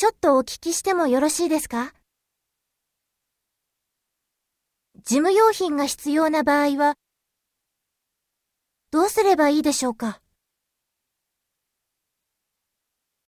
ちょっとお聞きしてもよろしいですか？事務用品が必要な場合は、どうすればいいでしょうか？